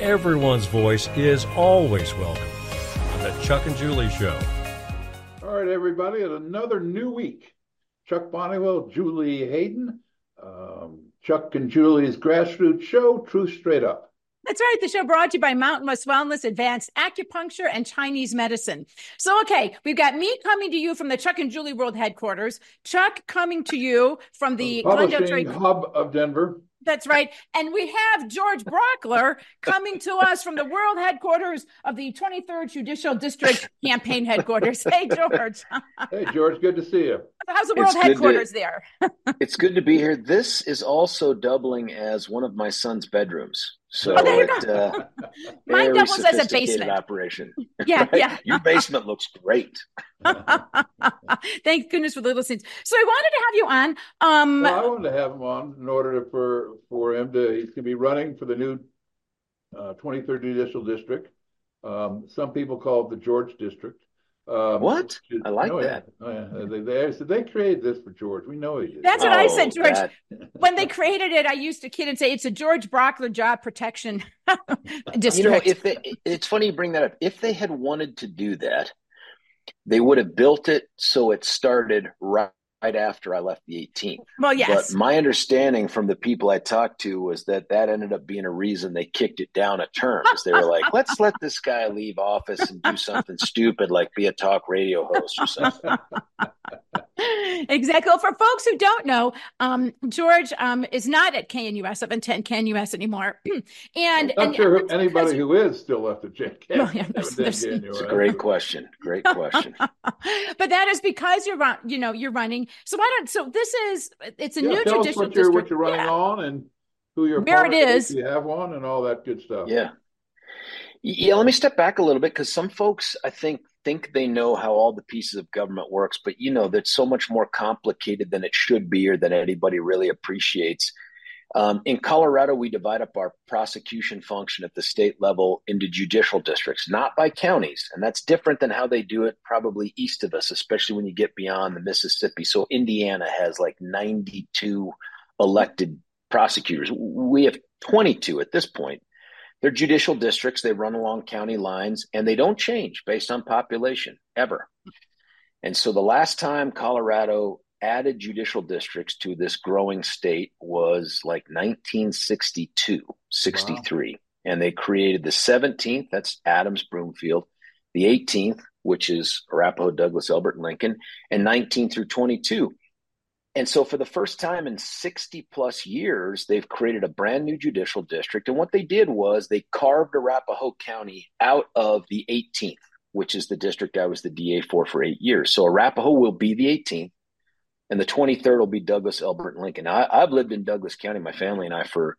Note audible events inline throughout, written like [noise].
Everyone's voice is always welcome on the Chuck and Julie Show. All right, everybody, and another new week. Chuck Bonniwell, Julie Hayden, um, Chuck and Julie's grassroots show, Truth Straight Up. That's right. The show brought to you by Mountain West Wellness, Advanced Acupuncture, and Chinese Medicine. So, okay, we've got me coming to you from the Chuck and Julie World Headquarters, Chuck coming to you from the Glendale Publishing Trade. hub of Denver. That's right. And we have George Brauchler coming to us from the world headquarters of the 23rd Judicial District Campaign Headquarters. Hey, George. Hey, George, good to see you. How's the It's world to- headquarters there? It's good to be here. This is also doubling as one of my son's bedrooms. So Oh, there you it, uh, [laughs] Mine doubles as a basement. operation. [laughs] Yeah, Right? yeah. Your basement looks great. [laughs] Thank goodness for the listeners. So I wanted to have you on. Um, Well, I wanted to have him on in order to, for for him to he's going to be running for the new uh, 23rd Judicial District. Um, some people call it the George District. Um, What? I like oh, yeah. that. Oh, yeah. They, they, so they created this for George. We know he did. That's what I Oh, said, George. that- when they created it, I used to kid and say it's a George Brauchler job protection [laughs] district. you know, if they, it's funny you bring that up. If they had wanted to do that, they would have built it so it started right, right after I left the 18th. well, yes. But my understanding from the people I talked to was that that ended up being a reason they kicked it down a term. Is they were like, let's let this guy leave office and do something stupid like be a talk radio host or something. [laughs] exactly. Well, for folks who don't know, um, George um, is not at KNUS up in 10 KNUS anymore. [clears throat] and I'm and not sure that's anybody because- who is still left at JK. Well, yeah, there's- there's- It's a great question. Great question. [laughs] but that is because you're run, you know, you're running. So why don't so this is it's a Yeah, new tell us what you're, what you're running Yeah. on and who your Where it opponent is. you have one, and all that good stuff. Yeah. Yeah, let me step back a little bit because some folks I think think they know how all the pieces of government works, but you know that's so much more complicated than it should be or than anybody really appreciates. Um, in Colorado, we divide up our prosecution function at the state level into judicial districts, not by counties, and that's different than how they do it probably east of us, especially when you get beyond the Mississippi. So Indiana has like 92 elected prosecutors. We have 22 at this point. They're judicial districts. They run along county lines and they don't change based on population ever. And so the last time Colorado added judicial districts to this growing state was like 1962, 63. And they created the 17th, that's Adams Broomfield, the 18th, which is Arapahoe, Douglas, Elbert, and Lincoln, and 19 through 22. And so, for the first time in 60 plus years, they've created a brand new judicial district. And what they did was they carved Arapahoe County out of the 18th, which is the district I was the DA for for eight years. So, Arapahoe will be the 18th, and the 23rd will be Douglas, Elbert, and Lincoln. I, I've lived in Douglas County, my family and I, for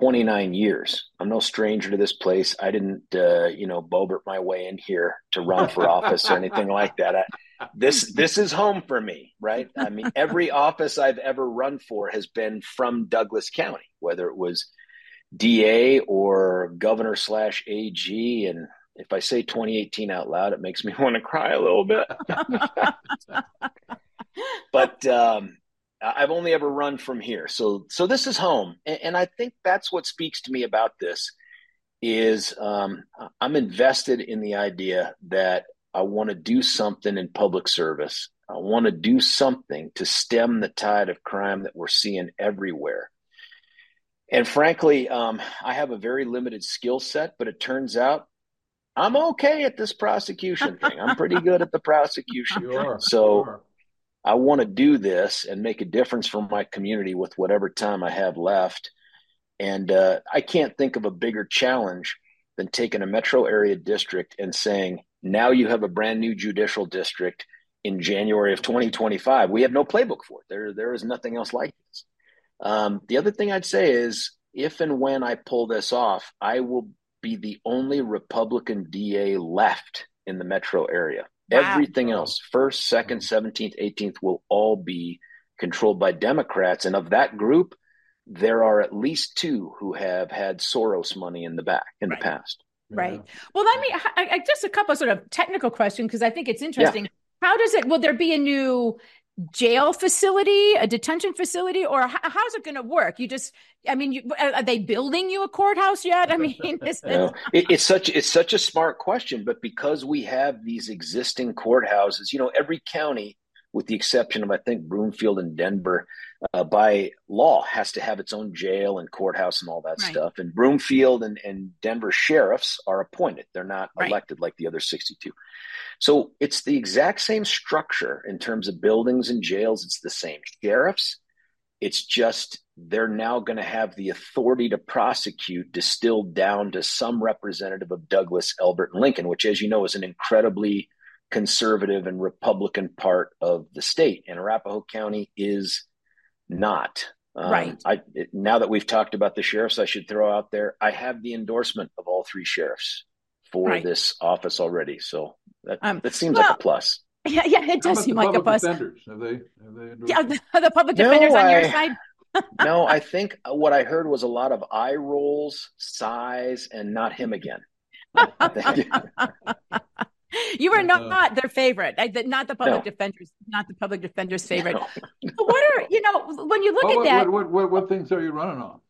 29 years. I'm no stranger to this place. I didn't, uh, you know, Boebert my way in here to run for office or anything like that. I, this this is home for me, right? I mean, every [laughs] office I've ever run for has been from Douglas County, whether it was DA or governor slash AG. And if I say 2018 out loud, it makes me [laughs] want to cry a little bit. [laughs] but um, I've only ever run from here, so so this is home, and, and I think that's what speaks to me about this. Is um, I'm invested in the idea that I want to do something in public service. I want to do something to stem the tide of crime that we're seeing everywhere. And frankly, um, I have a very limited skill set, but it turns out I'm okay at this prosecution thing. I'm pretty good at the prosecution. You are. So- you are. I want to do this and make a difference for my community with whatever time I have left. And uh, I can't think of a bigger challenge than taking a metro area district and saying, now you have a brand new judicial district in January of 2025. We have no playbook for it. There, there is nothing else like this. Um, the other thing I'd say is if and when I pull this off, I will be the only Republican DA left in the metro area. Wow. Everything else, first, second, 17th, 18th, will all be controlled by Democrats. And of that group, there are at least two who have had Soros money in the back in Right. the past. Right. Well, let me I, I, just a couple of sort of technical questions because I think it's interesting. How does it? Will there be a new jail facility, a detention facility, or how, how's it going to work? You just, I mean, you, are they building you a courthouse yet? I mean, [laughs] it, it's such it's such a smart question, but because we have these existing courthouses, you know, every county, with the exception of I think Broomfield and Denver, uh, by law has to have its own jail and courthouse and all that Right. stuff. And Broomfield and, and Denver sheriffs are appointed; they're not Right. elected like the other sixty-two. So it's the exact same structure in terms of buildings and jails. It's the same sheriffs. It's just they're now going to have the authority to prosecute distilled down to some representative of Douglas, Elbert, and Lincoln, which, as you know, is an incredibly conservative and Republican part of the state. And Arapahoe County is not. Um, Right. I, it, now that we've talked about the sheriffs, I should throw out there I have the endorsement of all three sheriffs for Right. this office already. So that, Um, that seems well, like a plus. [laughs] yeah, yeah, it does seem like a public plus. defenders? Have they, have they endorsed Yeah, it? the, [laughs] the public No, defenders on your side. [laughs] no, I think what I heard was a lot of eye rolls, sighs, and not him again. [laughs] You are Uh, not their favorite. I, the- not the public No. defenders. Not the public defenders' favorite. No. What are you know when you look Well, at what, that? what, what, what, what things are you running on?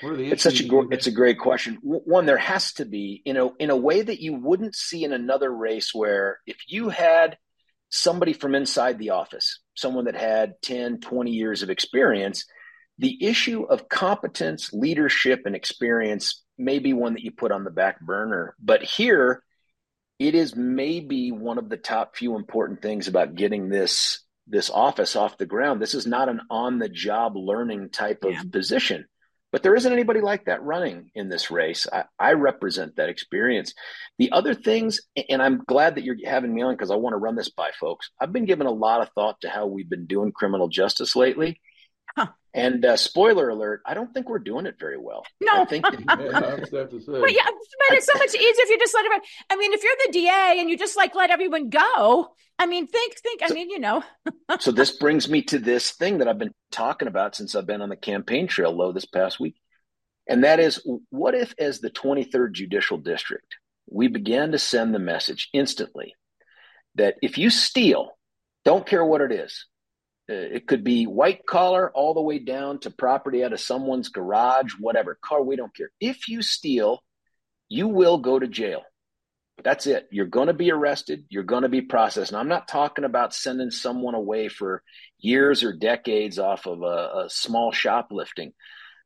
What are the It's such a gr- it's a great question. One, there has to be, you know, in a way that you wouldn't see in another race where if you had somebody from inside the office, someone that had 10, 20 years of experience, the issue of competence, leadership, and experience may be one that you put on the back burner. But here, it is maybe one of the top few important things about getting this this office off the ground. This is not an on the job learning type of Yeah. position. But there isn't anybody like that running in this race. I, I represent that experience. The other things, and I'm glad that you're having me on because I want to run this by folks. I've been giving a lot of thought to how we've been doing criminal justice lately. Huh. And uh, spoiler alert, I don't think we're doing it very well. No. I think [laughs] Yeah, I have to say. But yeah, but it's so much easier if you just let everyone. I mean, if you're the DA and you just like let everyone go. I mean, think, think. I mean, you know, [laughs] so this brings me to this thing that I've been talking about since I've been on the campaign trail low this past week. And that is what if, as the 23rd Judicial District, we began to send the message instantly that if you steal, don't care what it is, Uh, it could be white collar all the way down to property out of someone's garage, whatever, car, we don't care. If you steal, you will go to jail. That's it. You're going to be arrested. You're going to be processed. And I'm not talking about sending someone away for years or decades off of a, a small shoplifting.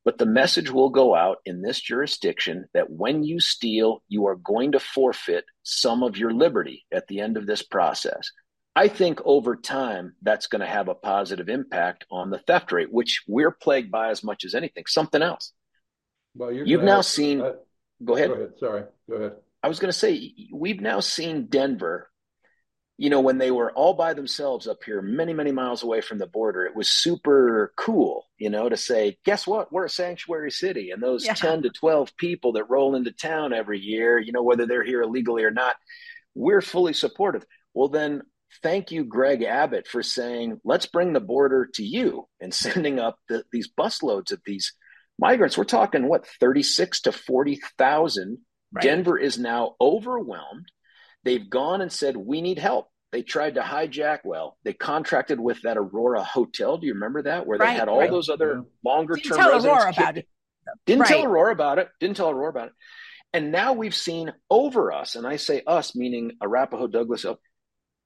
But the message will go out in this jurisdiction that when you steal, you are going to forfeit some of your liberty at the end of this process. I think over time, that's going to have a positive impact on the theft rate, which we're plagued by as much as anything. Something else. Well, you're You've now have- seen- uh, Go ahead. Go ahead. Sorry. Go ahead. I was going to say, we've now seen Denver, you know, when they were all by themselves up here, many, many miles away from the border, it was super cool, you know, to say, guess what? We're a sanctuary city. And those Yeah. 10 to 12 people that roll into town every year, you know, whether they're here illegally or not, we're fully supportive. Well, then thank you, Greg Abbott, for saying, let's bring the border to you and [laughs] sending up the, these busloads of these migrants. We're talking, what, 36 to 40,000 Right. Denver is now overwhelmed. They've gone and said, We need help. They tried to hijack, well, they contracted with that Aurora Hotel. Do you remember that? Where they Right, had all right. those other Yeah. longer didn't term residents. Aurora about it. Didn't tell Aurora about it. Didn't tell Aurora about it. And now we've seen over us, and I say us, meaning Arapahoe Douglas,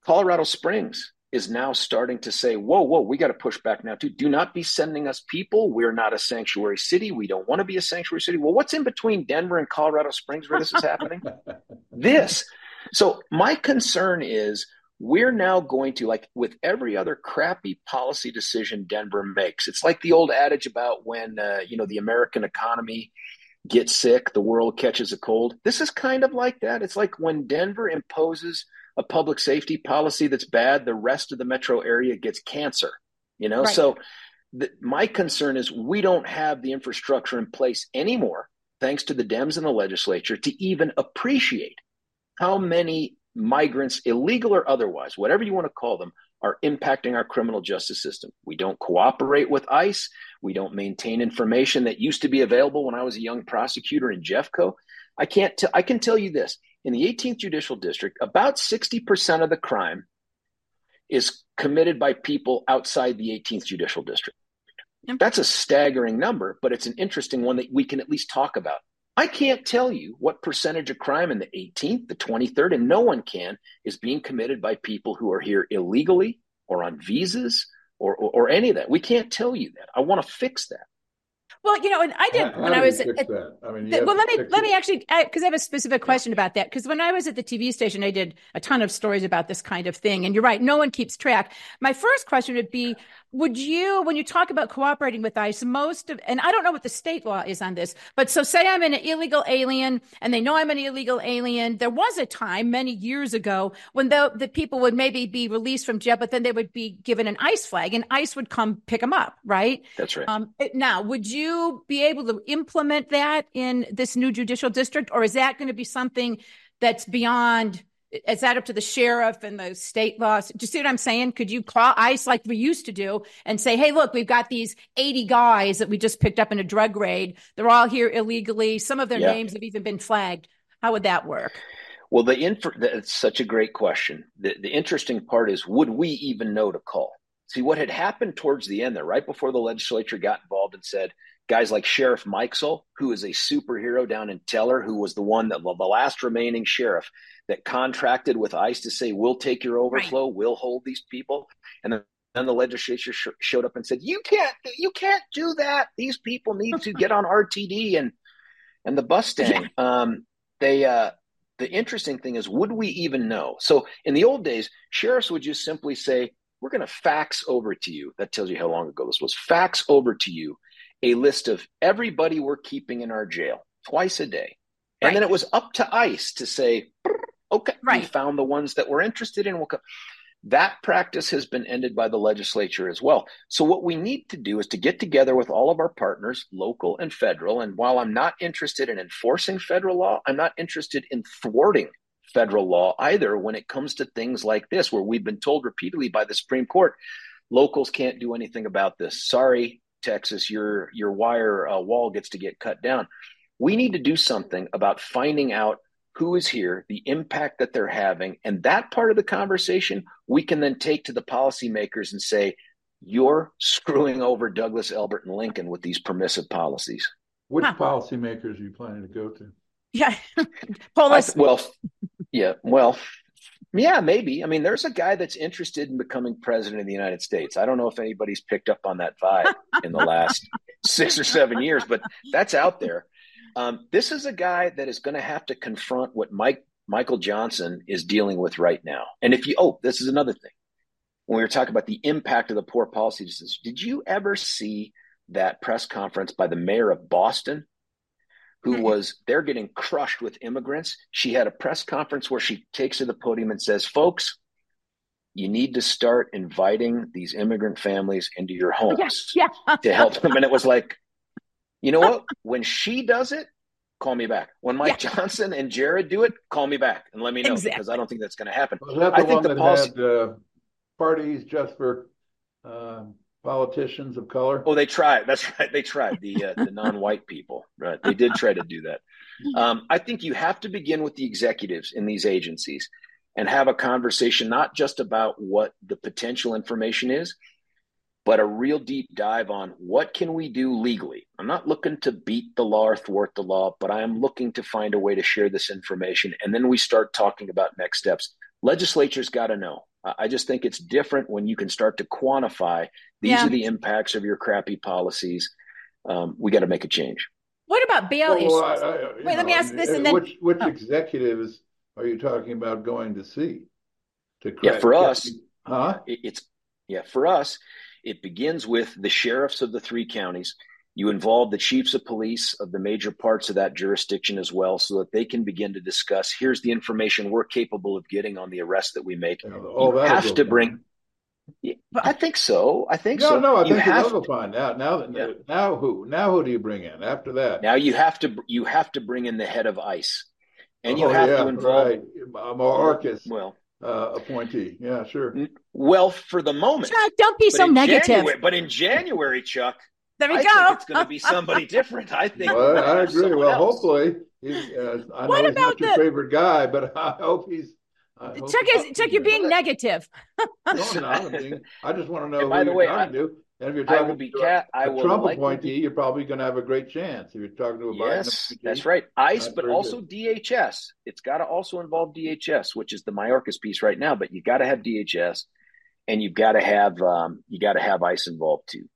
Colorado Springs is now starting to say, whoa, whoa, we got to push back now too. Do not be sending us people. We're not a sanctuary city. We don't want to be a sanctuary city. Well, what's in between Denver and Colorado Springs where this is happening? [laughs] this. So my concern is we're now going to like with every other crappy policy decision Denver makes. It's like the old adage about when uh, you know the American economy gets sick, the world catches a cold. This is kind of like that. It's like when Denver imposes a public safety policy that's bad, the rest of the metro area gets cancer. You know, Right. so the, my concern is we don't have the infrastructure in place anymore thanks to the Dems in the legislature, to even appreciate how many migrants, illegal or otherwise, whatever you want to call them, are impacting our criminal justice system. We don't cooperate with ICE. We don't maintain information that used to be available when I was a young prosecutor in Jeffco. I can't. T- I can tell you this: in the 18th Judicial District, about 60% of the crime is committed by people outside the 18th Judicial District. That's a staggering number, but it's an interesting one that we can at least talk about. I can't tell you what percentage of crime in the 18th, the 23rd, and no one can, is being committed by people who are here illegally or on visas or, or, or any of that. We can't tell you that. I want to fix that. Well, you know, and I did How- when how I was. fix At, that? I mean, the- well, let me let it. me actually because I have a specific question about that. Because when I was at the TV station, I did a ton of stories about this kind of thing, and you're right, no one keeps track. My first question would be: Would you, when you talk about cooperating with ICE, most of, and I don't know what the state law is on this, but so say I'm an illegal alien, and they know I'm an illegal alien. There was a time many years ago when the the people would maybe be released from jail, but then they would be given an ICE flag, and ICE would come pick them up, right? That's right. Um, now, would you be able to implement that in this new judicial district, or is that going to be something that's beyond? Is that up to the sheriff and the state laws? Do you see what I'm saying? Could you call ICE like we used to do and say, "Hey, look, we've got these 80 guys that we just picked up in a drug raid. They're all here illegally. Some of their Yeah. names have even been flagged." How would that work? Well, the inf- that's such a great question. The, the interesting part is, would we even know to call? See, what had happened towards the end there, right before the legislature got involved and said, guys like Sheriff Mikesell, who is a superhero down in Teller, who was the one that the last remaining sheriff that contracted with ICE to say, we'll take your overflow, we'll hold these people. And then then the legislature sh- showed up and said, "You can't, you can't do that. These people need to get on RTD and and the Bustang." Um, they uh, the interesting thing is, would we even know? So in the old days, sheriffs would just simply say, "We're going to fax over to you." That tells you how long ago this was. Fax over to you a list of everybody we're keeping in our jail twice a day, and Right. then it was up to ICE to say, "Okay, right. we found the ones that we're interested in. We'll co-" That practice has been ended by the legislature as well. So, what we need to do is to get together with all of our partners, local and federal. And while I'm not interested in enforcing federal law, I'm not interested in thwarting federal law either when it comes to things like this, where we've been told repeatedly by the Supreme Court locals can't do anything about this. Sorry, Texas, your, your wire uh, wall gets to get cut down. We need to do something about finding out who is here, the impact that they're having, and that part of the conversation we can then take to the policymakers and say, you're screwing over Douglas, Elbert, and Lincoln with these permissive policies. Which Huh. policymakers are you planning to go to? Yeah, [laughs] pull I- us. well, yeah, well, yeah, maybe. I mean, there's a guy that's interested in becoming president of the United States. I don't know if anybody's picked up on that vibe in the last [laughs] six or seven years, but that's out there. Um, this is a guy that is going to have to confront what Mike Michael Johnson is dealing with right now. And if you, oh, this is another thing. When we were talking about the impact of the poor policy decisions, did you ever see that press conference by the mayor of Boston? Who Mm-mm. was they're getting crushed with immigrants. She had a press conference where she takes to the podium and says, "Folks, you need to start inviting these immigrant families into your homes yeah, yeah. to help them." And it was like, you know what? When she does it, call me back. When Mike Yeah. Johnson and Jared do it, call me back and let me know because I don't think that's going to happen. Was that I the think one the that policy- had uh, parties just for uh, politicians of color? Oh, they tried. That's right. They tried the uh, the non-white people. Right. They did try to do that. Um, I think you have to begin with the executives in these agencies and have a conversation not just about what the potential information is, but a real deep dive on what can we do legally. I'm not looking to beat the law or thwart the law, but I am looking to find a way to share this information, and then we start talking about next steps. Legislature's got to know. I I just think it's different when you can start to quantify these Yeah. are the impacts of your crappy policies. Um, we got to make a change. What about bail issues? I- I- you Wait, let me ask this uh, and then- Which, which oh. executives are you talking about going to see? To Yeah, for us- Huh? It's yeah for us. It begins with the sheriffs of the three counties. You involve the chiefs of police of the major parts of that jurisdiction as well, so that they can begin to discuss. Here's the information we're capable of getting on the arrest that we make. You You that'll have to bring- Yeah, I think so. I think no, so. No, no. I you think have you will find out. Now, Yeah. now who? Now who do you bring in after that? now you have to you have to bring in the head of ICE, and you Oh, have yeah, to involve right. a Mayorkas well, uh, appointee. Yeah, sure. well for the moment. Chuck, don't be so negative. January- but in January, Chuck, there we I go. think it's going to be somebody different. I think. Well, I agree. Well, else. hopefully, he's, uh, I know What he's about not your favorite guy, but I hope he's. I hope Chuck he's is Chuck, you're being negative. No, I'm [laughs] not. I'm being- I just want to know And who by the you're way, talking to. And if you're I talking will be to cat. I a will Trump likely appointee, you're probably going to have a great chance. If you're talking to a Biden Yes, appointee. that's right. ICE, but very also DHS. It's got to also involve DHS, which is the Mayorkas piece right now. But you got to have DHS, and you've got to have um, you got to have ICE involved too.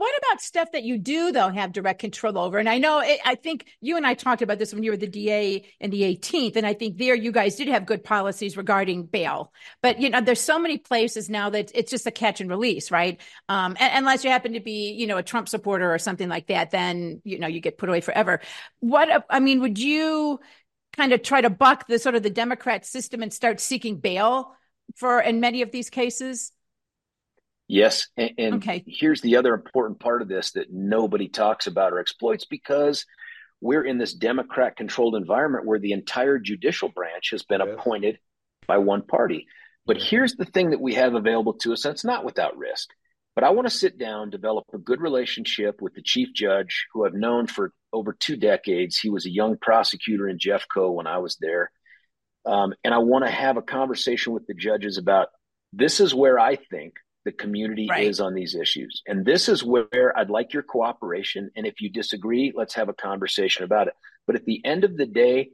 What about stuff that you do though have direct control over? And I know it, I think you and I talked about this when you were the DA in the 18th, and I think there you guys did have good policies regarding bail. But you know, there's so many places now that it's just a catch and release, right? Um, and, unless you happen to be, you know, a Trump supporter or something like that, then you know you get put away forever. What I mean, would you kind of try to buck the sort of the Democrat system and start seeking bail for in many of these cases? Yes, and, and Okay. here's the other important part of this that nobody talks about or exploits because we're in this Democrat-controlled environment where the entire judicial branch has been Yes. appointed by one party. But here's the thing that we have available to us, and it's not without risk. But I want to sit down, develop a good relationship with the chief judge, who I've known for over two decades. He was a young prosecutor in Jeffco when I was there. Um, and I want to have a conversation with the judges about this is where I think the community Right. is on these issues. And this is where I'd like your cooperation. And if you disagree, let's have a conversation about it. But at the end of the day,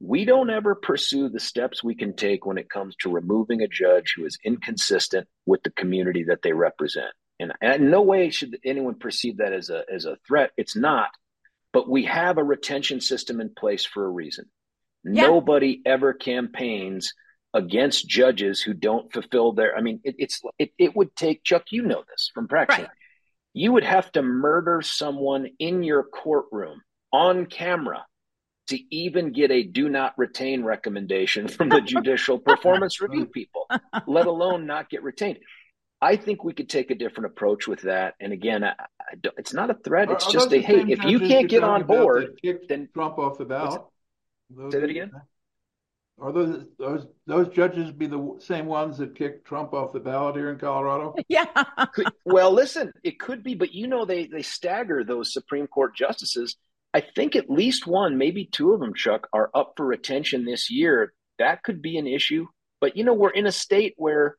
we don't ever pursue the steps we can take when it comes to removing a judge who is inconsistent with the community that they represent. And, in no way should anyone perceive that as a as a threat. It's not. But we have a retention system in place for a reason. Yeah. Nobody ever campaigns against judges who don't fulfill their. I mean, it, it's it, it would take Chuck. You know this from practice. Right. You would have to murder someone in your courtroom on camera to even get a do not retain recommendation from the judicial [laughs] performance review people, let alone not get retained. I think we could take a different approach with that. And again, I, I don't, it's not a threat. It's are just those a hey, if you can't get on board, that kicked then Trump off the ballot. Those- Say that again? Are those those those judges be the same ones that kicked Trump off the ballot here in Colorado? [laughs] Yeah. Could, well, listen, it could be, but you know they they stagger those Supreme Court justices. I think at least one, maybe two of them, Chuck, are up for retention this year. That could be an issue. But you know, we're in a state where,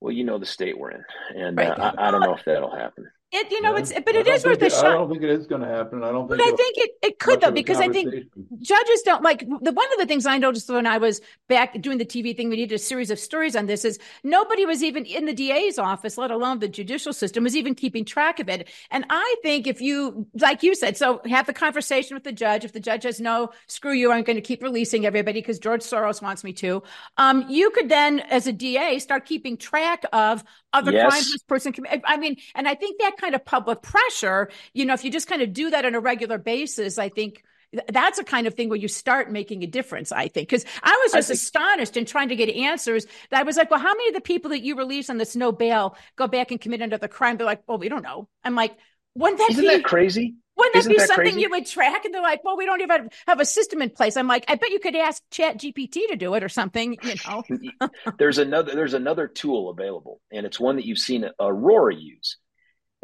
well, you know the state we're in, and Right. uh, I, I don't know if that'll happen. It, you know, Yeah. it's, but I it don't worth think a it- I don't think it is going to happen. I don't think. But I it'll- think it, it could though, because I think judges don't like the one of the things I noticed when I was back doing the TV thing. We did a series of stories on this. Is nobody was even in the DA's office, let alone the judicial system, was even keeping track of it. And I think if you, like you said, so have the conversation with the judge. If the judge says no, screw you, I'm going to keep releasing everybody because George Soros wants me to. Um, you could then, as a DA, start keeping track of other Yes. crimes this person. commi- I mean, and I think that kind of public pressure, you know, if you just kind of do that on a regular basis, I think that's a kind of thing where you start making a difference, I think. Because I was I just think- astonished in trying to get answers that I was like, well, how many of the people that you release on this no bail go back and commit another crime? They're like, well, we don't know. I'm like, wouldn't that Isn't be that crazy? wouldn't that isn't be that something crazy? you would track? And they're like, well, we don't even have a system in place. I'm like, I bet you could ask Chat GPT to do it or something, you [laughs] know. there's another there's another tool available, and it's one that you've seen Aurora use.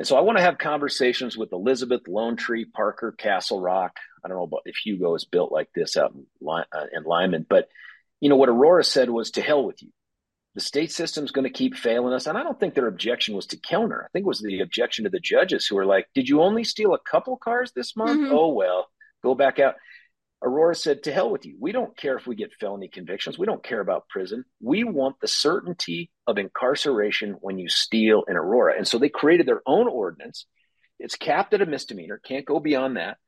And so I want to have conversations with Elizabeth, Lone Tree, Parker, Castle Rock. I don't know about if Hugo is built like this out in, Ly- uh, in Limon, but you know what Aurora said was to hell with you. The state system's going to keep failing us, and I don't think their objection was to Kellner. I think it was the objection to the judges who were like, "Did you only steal a couple cars this month? Mhm. Oh well, go back out." Aurora said, To hell with you. We don't care if we get felony convictions. We don't care about prison. We want the certainty of incarceration when you steal in Aurora. And so they created their own ordinance. It's capped at a misdemeanor, can't go beyond that.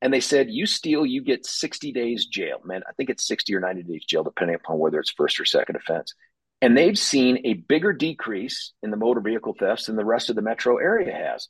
And they said, You steal, you get 60 days jail. Man, I think it's 60 or 90 days jail, depending upon whether it's first or second offense. And they've seen a bigger decrease in the motor vehicle thefts than the rest of the metro area has.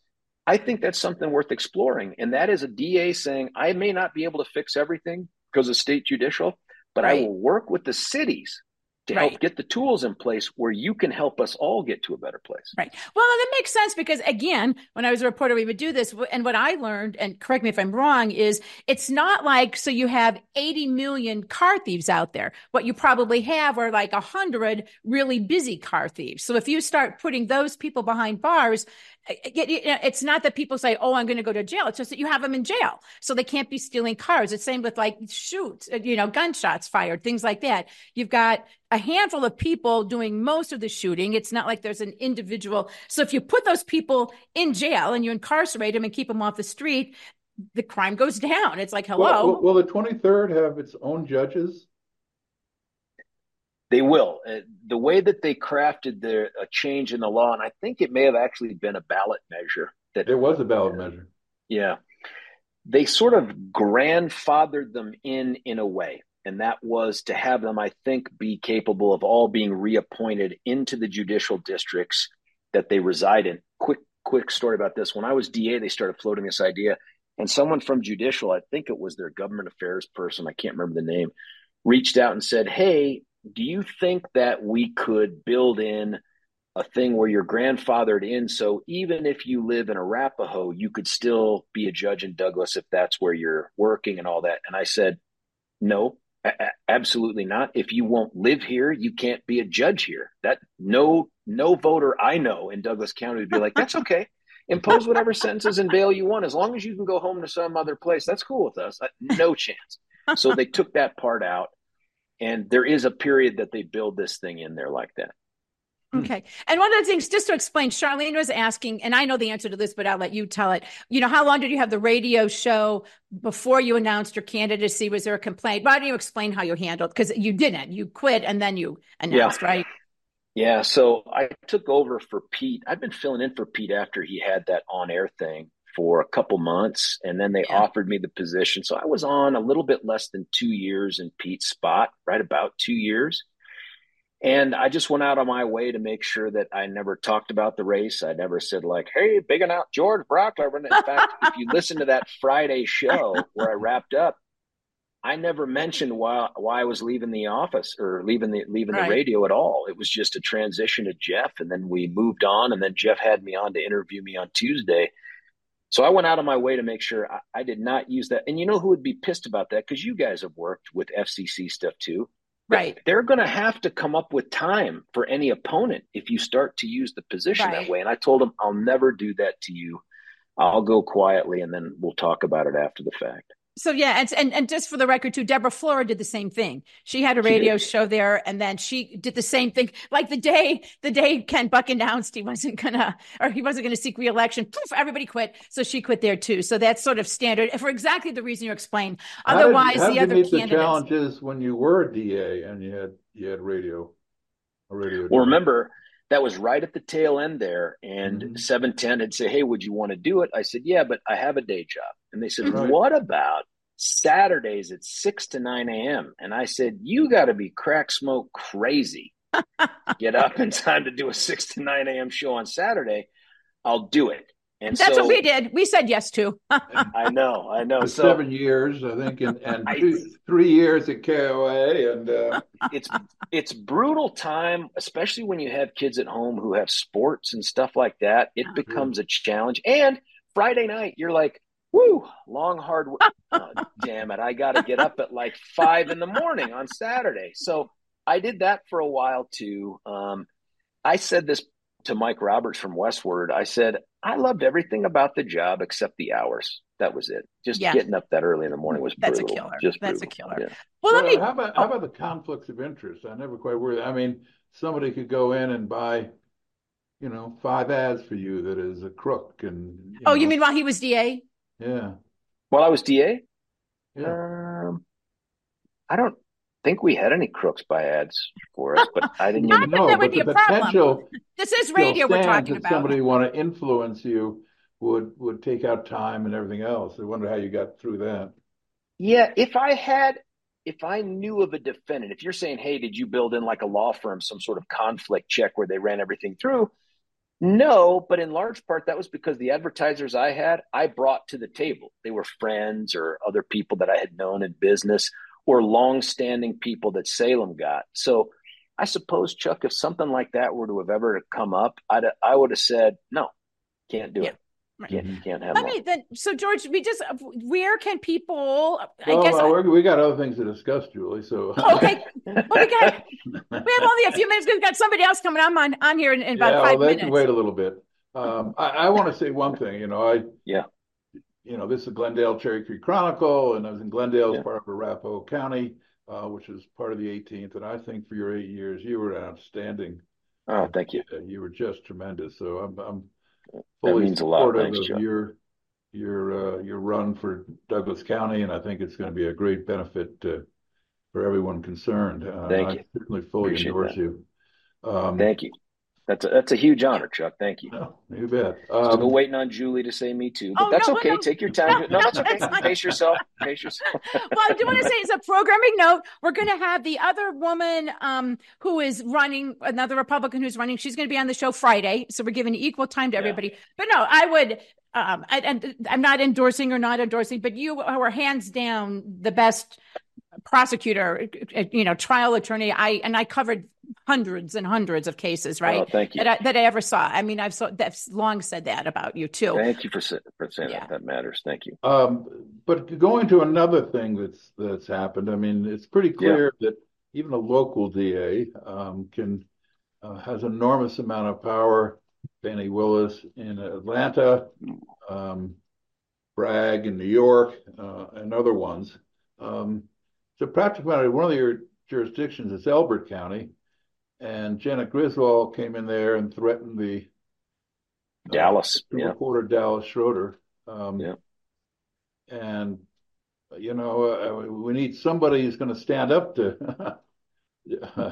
I think that's something worth exploring. And that is a DA saying, I may not be able to fix everything because of state judicial, but I will work with the cities to Right. help get the tools in place where you can help us all get to a better place. Right. Well, that makes sense because again, when I was a reporter, we would do this. And what I learned, and correct me if I'm wrong, is it's not like, so you have 80 million car thieves out there. What you probably have are like 100 really busy car thieves. So if you start putting those people behind bars, it's not that people say, oh, I'm going to go to jail. It's just that you have them in jail. So they can't be stealing cars. It's same with like shoots, uh, you know, gunshots fired, things like that. You've got a handful of people doing most of the shooting. It's not like there's an individual. So if you put those people in jail and you incarcerate them and keep them off the street, the crime goes down. It's like, hello. Well, will, will the 23rd have its own judges? They will. Uh, the way that they crafted the a change in the law, and I think it may have actually been a ballot measure that There was a ballot measure. Yeah. They sort of grandfathered them in in a way. And that was to have them, I think, be capable of all being reappointed into the judicial districts that they reside in. Quick, quick story about this. When I was DA, they started floating this idea. And someone from judicial, I think it was their government affairs person, I can't remember the name, reached out and said, Hey, do you think that we could build in a thing where you're grandfathered in. So even if you live in Arapahoe, you could still be a judge in Douglas if that's where you're working and all that. And I said, no, a- absolutely not. If you won't live here, you can't be a judge here. That no, no voter I know in Douglas County would be like, that's okay. Impose whatever sentences and bail you want. As long as you can go home to some other place, that's cool with us. Uh, No chance. So they took that part out. And there is a period that they build this thing in there like that. Hmm. Okay. And one of the things, just to explain, Charlene was asking, and I know the answer to this, but I'll let you tell it. You know, how long did you have the radio show before you announced your candidacy? Was there a complaint? Why don't you explain how you handled? Because you didn't. You quit and then you announced, right? Yeah, so I took over for Pete. I've been filling in for Pete after he had that on air thing for a couple months, and then they Yeah. offered me the position. So I was on a little bit less than two years in Pete's spot, right about two years. And I just went out on my way to make sure that I never talked about the race. I never said like, "Hey, bigging out George Brauchler." In [laughs] fact, if you listen to that Friday show where I wrapped up, I never mentioned why why I was leaving the office or leaving the leaving Right. the radio at all. It was just a transition to Jeff, and then we moved on. And then Jeff had me on to interview me on Tuesday. So I went out of my way to make sure I, I did not use that. And you know who would be pissed about that? Because you guys have worked with FCC stuff too. Right. They're going to have to come up with time for any opponent if you start to use the position Right. that way. And I told them, I'll never do that to you. I'll go quietly and then we'll talk about it after the fact. So yeah, and, and and just for the record too, Deborah Flora did the same thing. She had a radio show there, and then she did the same thing. Like the day the day Ken Buck announced he wasn't gonna or he wasn't gonna seek reelection, poof, everybody quit. So she quit there too. So that's sort of standard for exactly the reason you explained. How did- Otherwise, how did the you other meet the challenges when you were a DA and you had you had radio, a radio. Well, remember, that was right at the tail end there. And Mhm. 710 had said, Hey, would you want to do it? I said, Yeah, but I have a day job. And they said, Right. What about Saturdays at 6 to 9 a.m.? And I said, You got to be crack smoke crazy. [laughs] Get up in time to do a 6 to 9 a.m. show on Saturday. I'll do it. And That's so what we did. We said yes to. [laughs] I know, I know. So seven years, I think, and, and I- two, three years at KOA, and uh, [laughs] it's it's brutal time, especially when you have kids at home who have sports and stuff like that. It becomes a challenge. And Friday night, you're like, "Woo, long hard work." [laughs] oh, damn it, I got to get up at like five in the morning on Saturday. So I did that for a while too. Um, I said this to Mike Roberts from Westword. I said I loved everything about the job except the hours. That was it. Just Yeah. getting up that early in the morning was That's a brutal. killer. Just That's a killer. Yeah. Well, let well, me. how about how about the conflicts of interest? I never quite worried. I mean, somebody could go in and buy, you know, five ads for you that is a crook, and Oh, you mean while he was DA? yeah, While I was DA, yeah. Um, I don't think we had any crooks buy ads for us, but I didn't [laughs] Not even. that no, that would but be the a problem. potential This is radio we're talking that about. somebody want to influence you would would take out time and everything else. I wonder how you got through that. Yeah, if I had, if I knew of a defendant, if you're saying, hey, did you build in like a law firm some sort of conflict check where they ran everything through? No, but in large part that was because the advertisers I had, I brought to the table. They were friends or other people that I had known in business or long-standing people that Salem got. So I suppose, Chuck, if something like that were to have ever come up, I'd, I would have said, no, can't do yeah. it. Right. Can't, can't have Let me then. So, George, we just where can people? I well, guess well, I, we got other things to discuss, Julie. So oh, okay, well, we got [laughs] we have only a few minutes. We've got somebody else coming on on, on here in, in about yeah, five well, minutes. Can wait a little bit. Um, I, I want to say one thing. You know, I yeah. You know, this is Glendale Cherry Creek Chronicle, and I was in Glendale as part of Arapahoe County, uh, which is part of the 18th. And I think for your eight years, you were outstanding. Oh, thank you. Uh, you were just tremendous. So I'm, I'm fully supportive Thanks, of Joe. your your uh, your run for Douglas County, and I think it's going to be a great benefit to, for everyone concerned. Uh, Thank I you. certainly fully Appreciate endorse that. you. Um, Thank you. That's a, that's a huge honor, Chuck. Thank you. No, you bet. Um, Still waiting on Julie to say me too, but oh, that's no, okay. No, Take your time. No, no that's okay. Pace yourself. Pace yourself. [laughs] well, I do want to say, as a programming note, we're going to have the other woman um, who is running, another Republican who's running. She's going to be on the show Friday, so we're giving equal time to everybody. Yeah. But no, I would. Um, I, and I'm not endorsing or not endorsing, but you are hands down the best prosecutor, you know, trial attorney. I and I covered hundreds and hundreds of cases, right? Oh, thank you. That I, that I ever saw. I mean, I've so that's long said that about you too. Thank you for, for saying yeah. that. That matters. Thank you. Um, but going to another thing that's that's happened. I mean, it's pretty clear yeah. that even a local DA um, can uh, has enormous amount of power. Fani Willis in Atlanta, um, Bragg in New York, uh, and other ones. Um, so practically one of your jurisdictions is Elbert County, and Janet Griswold came in there and threatened the uh, Dallas uh, yeah. reporter Dallas Schroeder. Um, yeah. And you know, uh, we need somebody who's going to stand up to uh,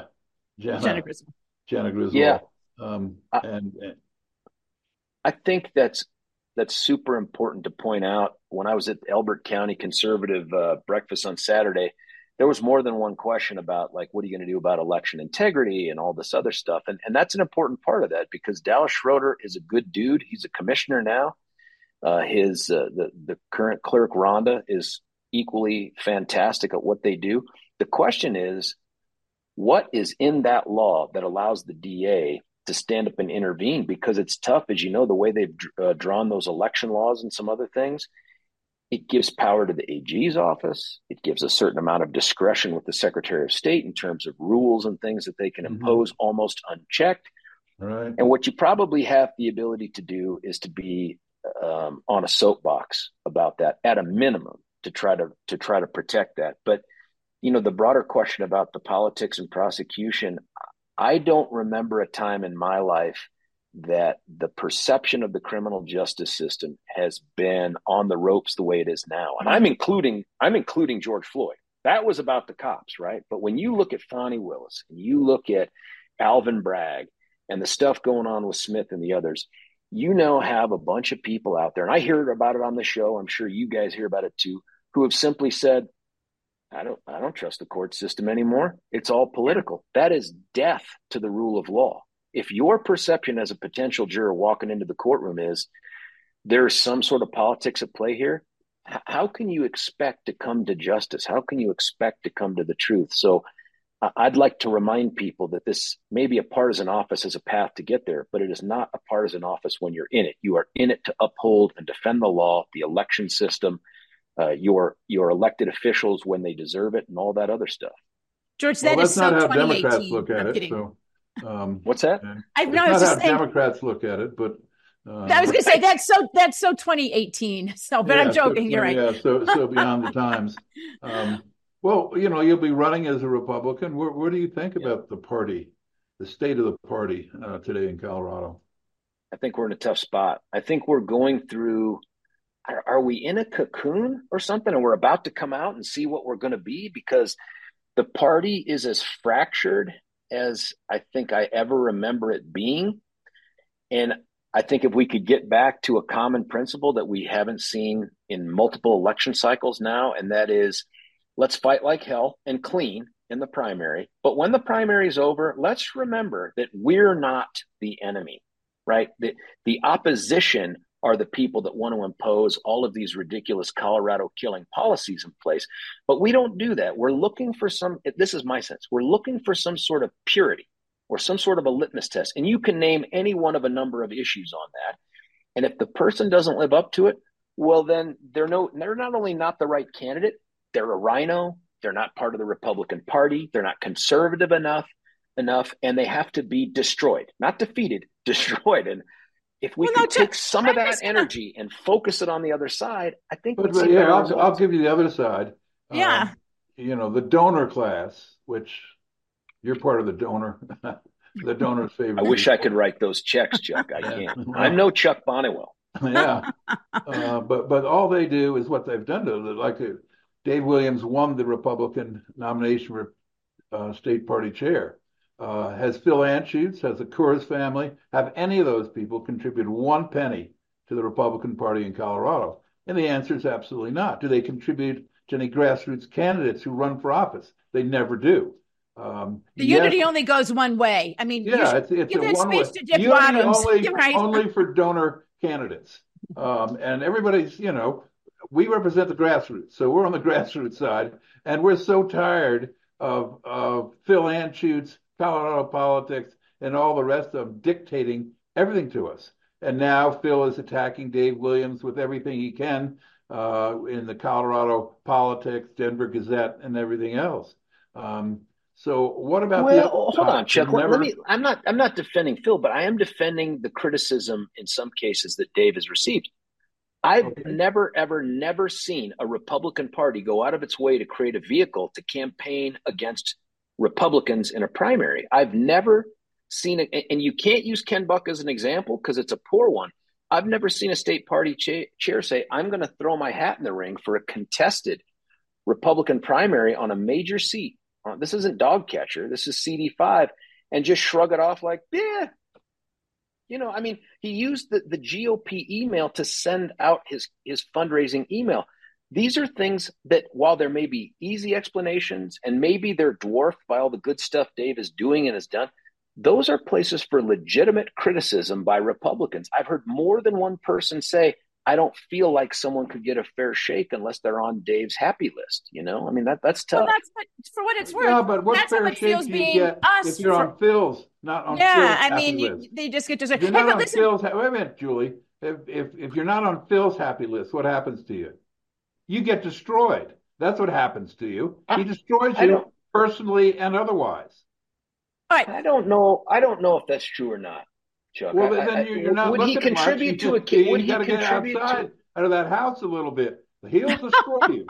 Jena, Jena Griswold. Jena Griswold. Yeah. Um, I, and, and I think that's that's super important to point out. When I was at Elbert County Conservative uh, breakfast on Saturday, there was more than one question about like what are you going to do about election integrity and all this other stuff. And, and that's an important part of that because dallas schroeder is a good dude. He's a commissioner now. Uh, his uh, the, the current clerk rhonda is equally fantastic at what they do. The question is what is in that law that allows the da to stand up and intervene? Because it's tough as you know the way they've uh, drawn those election laws and some other things it gives power to the AG's office. It gives a certain amount of discretion with the Secretary of State in terms of rules and things that they can mm-hmm. impose almost unchecked. Right. And what you probably have the ability to do is to be um, on a soapbox about that at a minimum to try to to try to protect that. But you know, the broader question about the politics and prosecution, I don't remember a time in my life that the perception of the criminal justice system has been on the ropes the way it is now. And I'm including I'm including George Floyd. That was about the cops, right? But when you look at Fani Willis and you look at Alvin Bragg and the stuff going on with Smith and the others, you now have a bunch of people out there, and I hear about it on the show. I'm sure you guys hear about it too, who have simply said, I don't I don't trust the court system anymore. It's all political. That is death to the rule of law if your perception as a potential juror walking into the courtroom is there's some sort of politics at play here, how can you expect to come to justice? How can you expect to come to the truth? So I'd like to remind people that this may be a partisan office as a path to get there, but it is not a partisan office when you're in it. You are in it to uphold and defend the law, the election system, uh, your your elected officials when they deserve it, and all that other stuff. George, that well, is so not how Democrats look at I'm it. Kidding. So. Um, What's that? I know. Not how saying, Democrats look at it, but uh, I was going to say [laughs] that's so that's so 2018. So, but yeah, I'm joking. So, You're right. Yeah, so so [laughs] beyond the times. Um, well, you know, you'll be running as a Republican. What, what do you think yeah. about the party, the state of the party uh, today in Colorado? I think we're in a tough spot. I think we're going through. Are, are we in a cocoon or something, and we're about to come out and see what we're going to be? Because the party is as fractured as I think I ever remember it being. And I think if we could get back to a common principle that we haven't seen in multiple election cycles now, and that is let's fight like hell and clean in the primary. But when the primary is over, let's remember that we're not the enemy, right? The, the opposition are the people that want to impose all of these ridiculous Colorado killing policies in place. But we don't do that. We're looking for some, this is my sense, we're looking for some sort of purity or some sort of a litmus test. And you can name any one of a number of issues on that. And if the person doesn't live up to it, well, then they're no, they're not only not the right candidate, they're a rhino. they're not part of the Republican Party, they're not conservative enough, enough, and they have to be destroyed, not defeated, [laughs] destroyed. And if we well, could no, take some of that energy and focus it on the other side, I think. But, but yeah, I'll, I'll, give you the other side. Yeah. Um, you know, the donor class, which you're part of the donor, [laughs] the donor's [laughs] favorite. I wish people. I could write those checks, Chuck. I [laughs] can't. I'm no Chuck Bonniwell. yeah, uh, but but all they do is what they've done to like uh, Dave Williams won the Republican nomination for uh, state party chair. Uh, has Phil Anschutz, has the Coors family, have any of those people contributed one penny to the Republican Party in Colorado? And the answer is absolutely not. Do they contribute to any grassroots candidates who run for office? They never do. Um, the yes, unity only goes one way. I mean, yeah, it's, it's a one way. unity only, [laughs] right. only for donor candidates. Um, and everybody's, you know, we represent the grassroots, so we're on the [laughs] grassroots side, and we're so tired of, of Phil Anschutz Colorado politics, and all the rest of them dictating everything to us. And now Phil is attacking Dave Williams with everything he can uh, in the Colorado politics, Denver Gazette, and everything else. Um, so what about? Well, hold on, Chuck. Never... Let me. I'm not. I'm not defending Phil, but I am defending the criticism in some cases that Dave has received. I've okay. never, ever, never seen a Republican Party go out of its way to create a vehicle to campaign against Republicans in a primary. I've never seen it, and you can't use Ken Buck as an example because it's a poor one. I've never seen a state party cha- chair say, I'm going to throw my hat in the ring for a contested Republican primary on a major seat. Uh, this isn't dog catcher, this is CD5, and just shrug it off like, yeah. You know, I mean, he used the, the GOP email to send out his, his fundraising email. These are things that, while there may be easy explanations and maybe they're dwarfed by all the good stuff Dave is doing and has done, those are places for legitimate criticism by Republicans. I've heard more than one person say, I don't feel like someone could get a fair shake unless they're on Dave's happy list. You know, I mean that that's tough. Well, that's what, for what it's worth. Yeah, but what that's fair shake do you get if you're for, on Phil's, not on Phil's. yeah? Phil's I mean, you, they just get to say, you're hey, not on listen, Phil's. Wait a minute, Julie. If, if if you're not on Phil's happy list, what happens to you? You get destroyed. That's what happens to you. He destroys you personally and otherwise. All right. I don't know. I don't know if that's true or not, Chuck. Well, then I, you're, not. Would he contribute to a kid? Would he contribute get outside, to... out of that house a little bit? He'll [laughs] destroy you.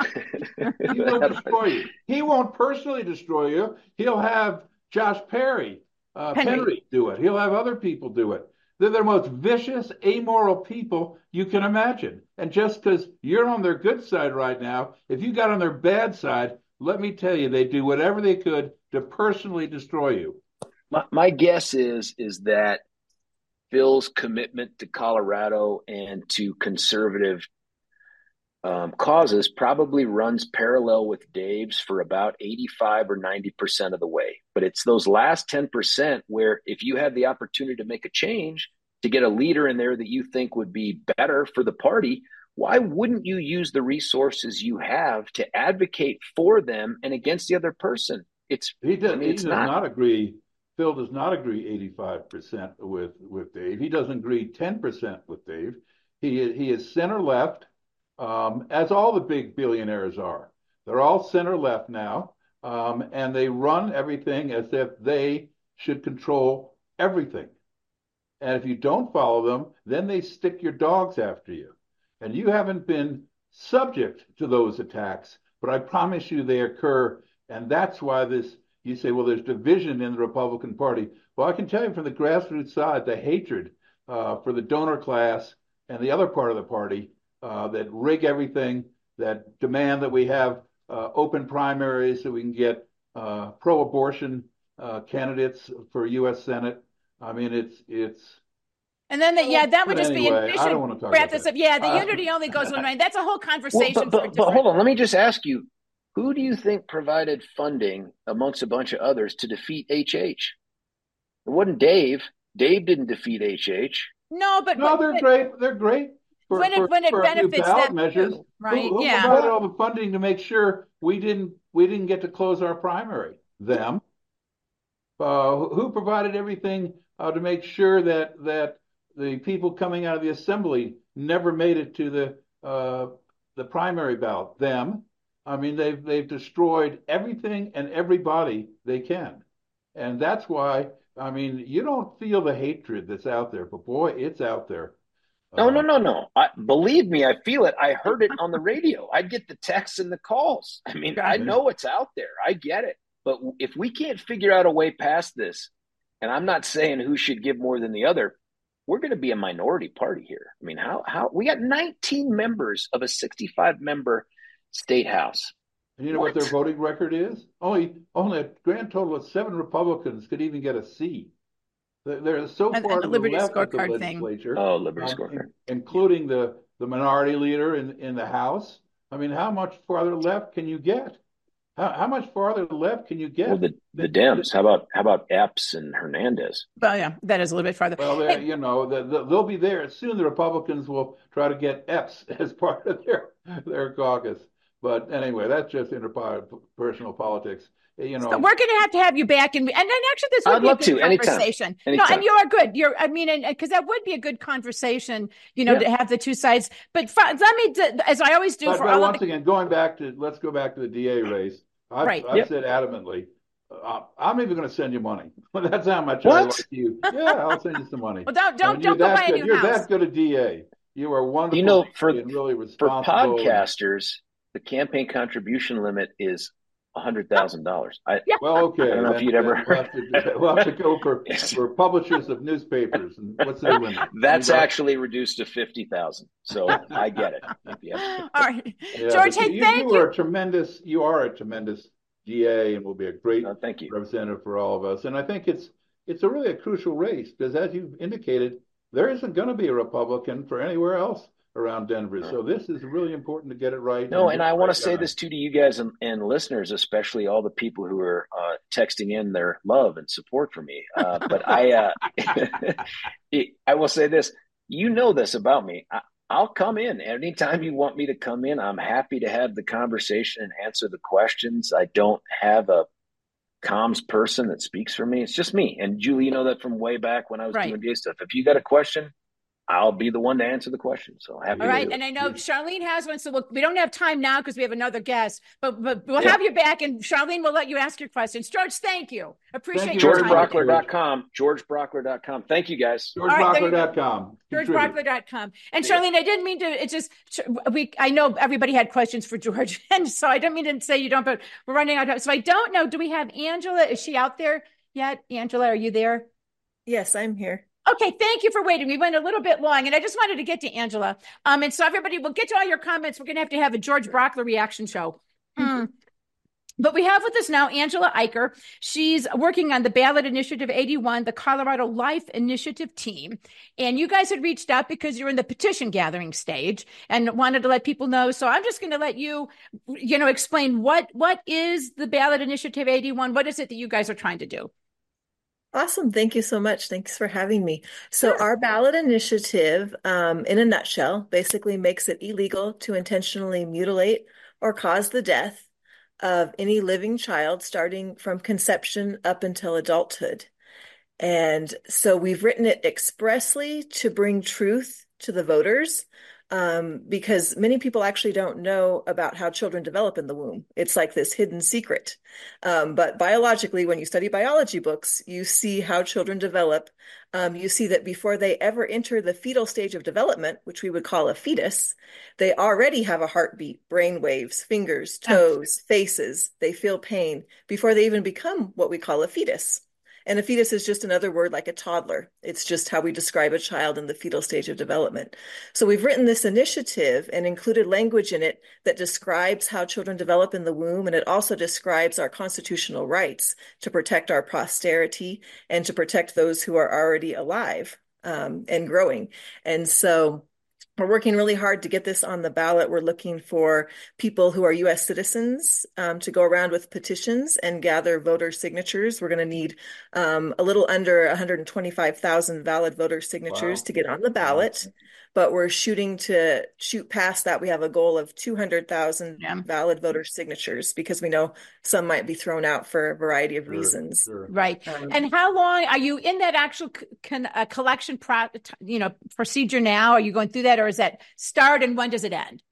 he will destroy you. He won't personally destroy you. He'll have Josh Perry, uh, Penry do it. He'll have other people do it. They're the most vicious, amoral people you can imagine. And just because you're on their good side right now, if you got on their bad side, let me tell you, they do whatever they could to personally destroy you. My, my guess is is that Phil's commitment to Colorado and to conservative um, causes probably runs parallel with Dave's for about 85 or 90% of the way. But it's those last 10% where if you have the opportunity to make a change, to get a leader in there that you think would be better for the party, why wouldn't you use the resources you have to advocate for them and against the other person? It's he does, I mean, he does not, not agree. Phil does not agree 85% with, with Dave. He doesn't agree 10% with Dave. He, he is center left um, as all the big billionaires are. They're all center left now, um, and they run everything as if they should control everything. And if you don't follow them, then they stick your dogs after you. And you haven't been subject to those attacks, but I promise you they occur. And that's why this, you say, well, there's division in the Republican Party. Well, I can tell you from the grassroots side, the hatred uh, for the donor class and the other part of the party uh, that rig everything, that demand that we have uh, open primaries so we can get uh, pro-abortion uh, candidates for U.S. Senate. I mean, it's it's. And then, the, yeah, that would just anyway, be. I don't want to talk about this up. Yeah, the uh, unity only goes one way. That's a whole [laughs] conversation. Well, but, but, but hold on, let me just ask you: Who do you think provided funding amongst a bunch of others to defeat HH? It wasn't Dave. Dave didn't defeat HH. No, but no, they're but, great. They're great. For, when it for, when it benefits them measures. too, right? Who, who yeah. provided all the funding to make sure we didn't we didn't get to close our primary? Them. Uh, who provided everything uh, to make sure that that the people coming out of the assembly never made it to the uh, the primary ballot? Them. I mean, they've they've destroyed everything and everybody they can, and that's why. I mean, you don't feel the hatred that's out there, but boy, it's out there. No, no, no, no. I, believe me, I feel it. I heard it on the [laughs] radio. I get the texts and the calls. I mean, I know it's out there. I get it. But if we can't figure out a way past this, and I'm not saying who should give more than the other, we're going to be a minority party here. I mean, how how we got 19 members of a 65 member state house. And you know what? What? their voting record is? Only only a grand total of seven Republicans could even get a seat. They're, they're so And- far and to the the Liberty left of the scorecard thing. legislature, Oh, Liberty um, scorecard. including the, the minority leader in, in the House. I mean, how much farther left can you get? How, how much farther left can you get? Well, the the Dems. How about how about Epps and Hernandez? Well, yeah, that is a little bit farther. Well, Hey, they- you know, the, the, they'll be there soon. The Republicans will try to get Epps [laughs] as part of their their caucus. But anyway, that's just interpersonal politics. You know, So we're going to have to have you back, and and then actually this would I'd be a good to, anytime. conversation. No, and you are good. You're, I mean, and because that would be a good conversation, you know, Yeah. to have the two sides. But fr- let me, d- as I always do But, for but all of once the, again, going back to let's go back to the DA race. I've, Right. I've Yep. said adamantly, uh, I'm even going to send you money. [laughs] That's how much I like you. Yeah, I'll send you some money. [laughs] well, don't don't don't you're go that buy a good. new You're house. that good a DA. You are wonderful. You know, for- and really For podcasters, the campaign contribution limit is hundred thousand dollars. I Yeah. Well, okay. I don't know if you'd ever- We'll have, to, we'll have to go for, [laughs] for publishers of newspapers. And what's their limit? [laughs] that's You know? actually reduced to fifty thousand. So I get it. [laughs] Yeah. All right, Yeah, George. Hey, you, thank you you. are a tremendous. You are a tremendous DA, and will be a great No, thank you. representative for all of us. And I think it's it's a really a crucial race because, as you've indicated, there isn't going to be a Republican for anywhere else around Denver. So this is really important to get it right. No, get and the I want to say this too to you guys and, and listeners, especially all the people who are uh, texting in their love and support for me. Uh, but I, uh, [laughs] I will say this: you know this about me. I, I'll come in anytime you want me to come in. I'm happy to have the conversation and answer the questions. I don't have a comms person that speaks for me. It's just me. And Julie, you know that from way back when I was Right. doing gay stuff. If you got a question, I'll be the one to answer the question. So happy All to right, do it. and I know Charlene has one, so we'll, we don't have time now because we have another guest, but but we'll Yeah. have you back, and Charlene will let you ask your questions. George, thank you. Appreciate you your very time. much. today. GeorgeBrauchler.com. GeorgeBrauchler.com. Thank you guys. All right, there you go. GeorgeBrauchler.com. Contribute. GeorgeBrauchler.com. And Charlene, I didn't mean to, it's just, we, I know everybody had questions for George. [laughs] And so I didn't mean to say you don't, but we're running out of time. So I don't know. Do we have Angela? Is she out there yet? Angela, are you there? Yes, I'm here. Okay, thank you for waiting. We went a little bit long, and I just wanted to get to Angela. Um, and so everybody, we'll get to all your comments. We're going to have to have a George Brauchler reaction show. Hmm. But we have with us now Angela Eicher. She's working on the Ballot Initiative 81, the Colorado Life Initiative team. And you guys had reached out because you're in the petition gathering stage and wanted to let people know. So I'm just going to let you, you know, explain what what is the Ballot Initiative 81? What is it that you guys are trying to do? Awesome. Thank you so much. Thanks for having me. So, our ballot initiative, um, in a nutshell, basically makes it illegal to intentionally mutilate or cause the death of any living child starting from conception up until adulthood. And so we've written it expressly to bring truth to the voters, um, because many people actually don't know about how children develop in the womb. It's like this hidden secret. Um, but biologically, when you study biology books, you see how children develop. Um, you see that before they ever enter the fetal stage of development, which we would call a fetus, they already have a heartbeat, brain waves, fingers, toes, faces. They feel pain before they even become what we call a fetus. And a fetus is just another word like a toddler. It's just how we describe a child in the fetal stage of development. So we've written this initiative and included language in it that describes how children develop in the womb. And it also describes our constitutional rights to protect our posterity and to protect those who are already alive um, and growing. And so we're working really hard to get this on the ballot. We're looking for people who are U.S. citizens um, to go around with petitions and gather voter signatures. We're going to need um, a little under 125,000 valid voter signatures Wow. to get on the ballot. But we're shooting to shoot past that. We have a goal of 200,000 Yeah. valid voter signatures because we know some might be thrown out for a variety of Sure, reasons. sure. Right. Um, And how long are you in that actual con, uh, collection pro, you know, procedure now? Are you going through that or is that start and when does it end?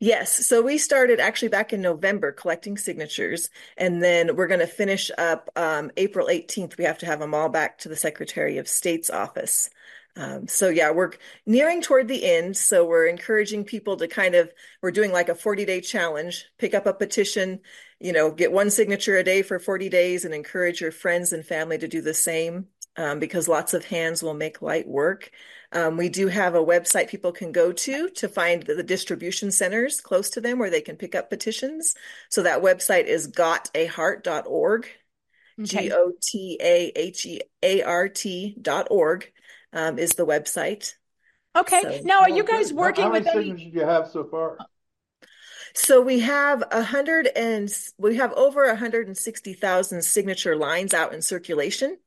Yes. So we started actually back in November collecting signatures, and then we're going to finish up um, April 18th. We have to have them all back to the Secretary of State's office. Um, so yeah, we're nearing toward the end. So we're encouraging people to kind of, we're doing like a 40 day challenge, pick up a petition, you know, get one signature a day for 40 days and encourage your friends and family to do the same. Um, because lots of hands will make light work. Um, we do have a website people can go to to find the, the distribution centers close to them where they can pick up petitions. So that website is gotaheart.org, Okay. G O T A H E A R T dot org um, is the website. Okay. So- Now, are you guys working how, how with many any? signatures do you have so far? So we have a hundred and we have over a hundred and sixty thousand signature lines out in circulation.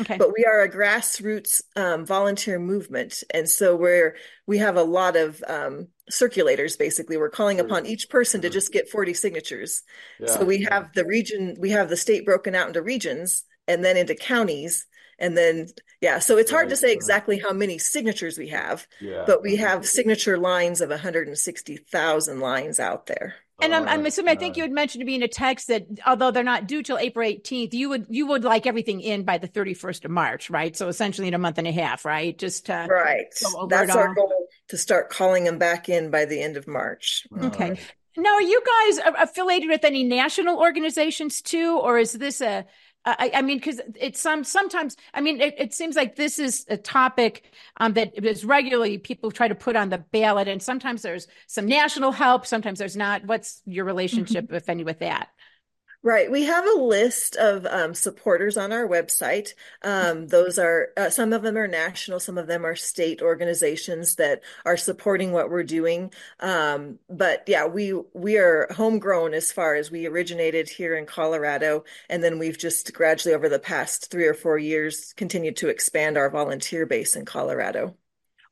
Okay. but we are a grassroots um, volunteer movement and so we're we have a lot of um, circulators basically we're calling upon each person to just get 40 signatures Yeah, so we have the region we have the state broken out into regions and then into counties and then yeah so it's hard to say right. exactly how many signatures we have Yeah. but we have signature lines of 160,000 lines out there And I'm, I'm assuming, I think you had mentioned to me in a text that although they're not due till April 18th, you would, you would like everything in by the 31st of March, right? So essentially in a month and a half, right? Just, uh, right that's our goal to start calling them back in by the end of march Okay. right. Now, are you guys affiliated with any national organizations too, or is this a? I, I mean, because it's some sometimes. I mean, it, it seems like this is a topic um, that is regularly people try to put on the ballot, and sometimes there's some national help, sometimes there's not. What's your relationship, if any, with that? Right. We have a list of um, supporters on our website. Um, those are, uh, some of them are national, some of them are state organizations that are supporting what we're doing. Um, but yeah, we, we are homegrown as far as we originated here in Colorado. And then we've just gradually over the past three or four years continued to expand our volunteer base in Colorado.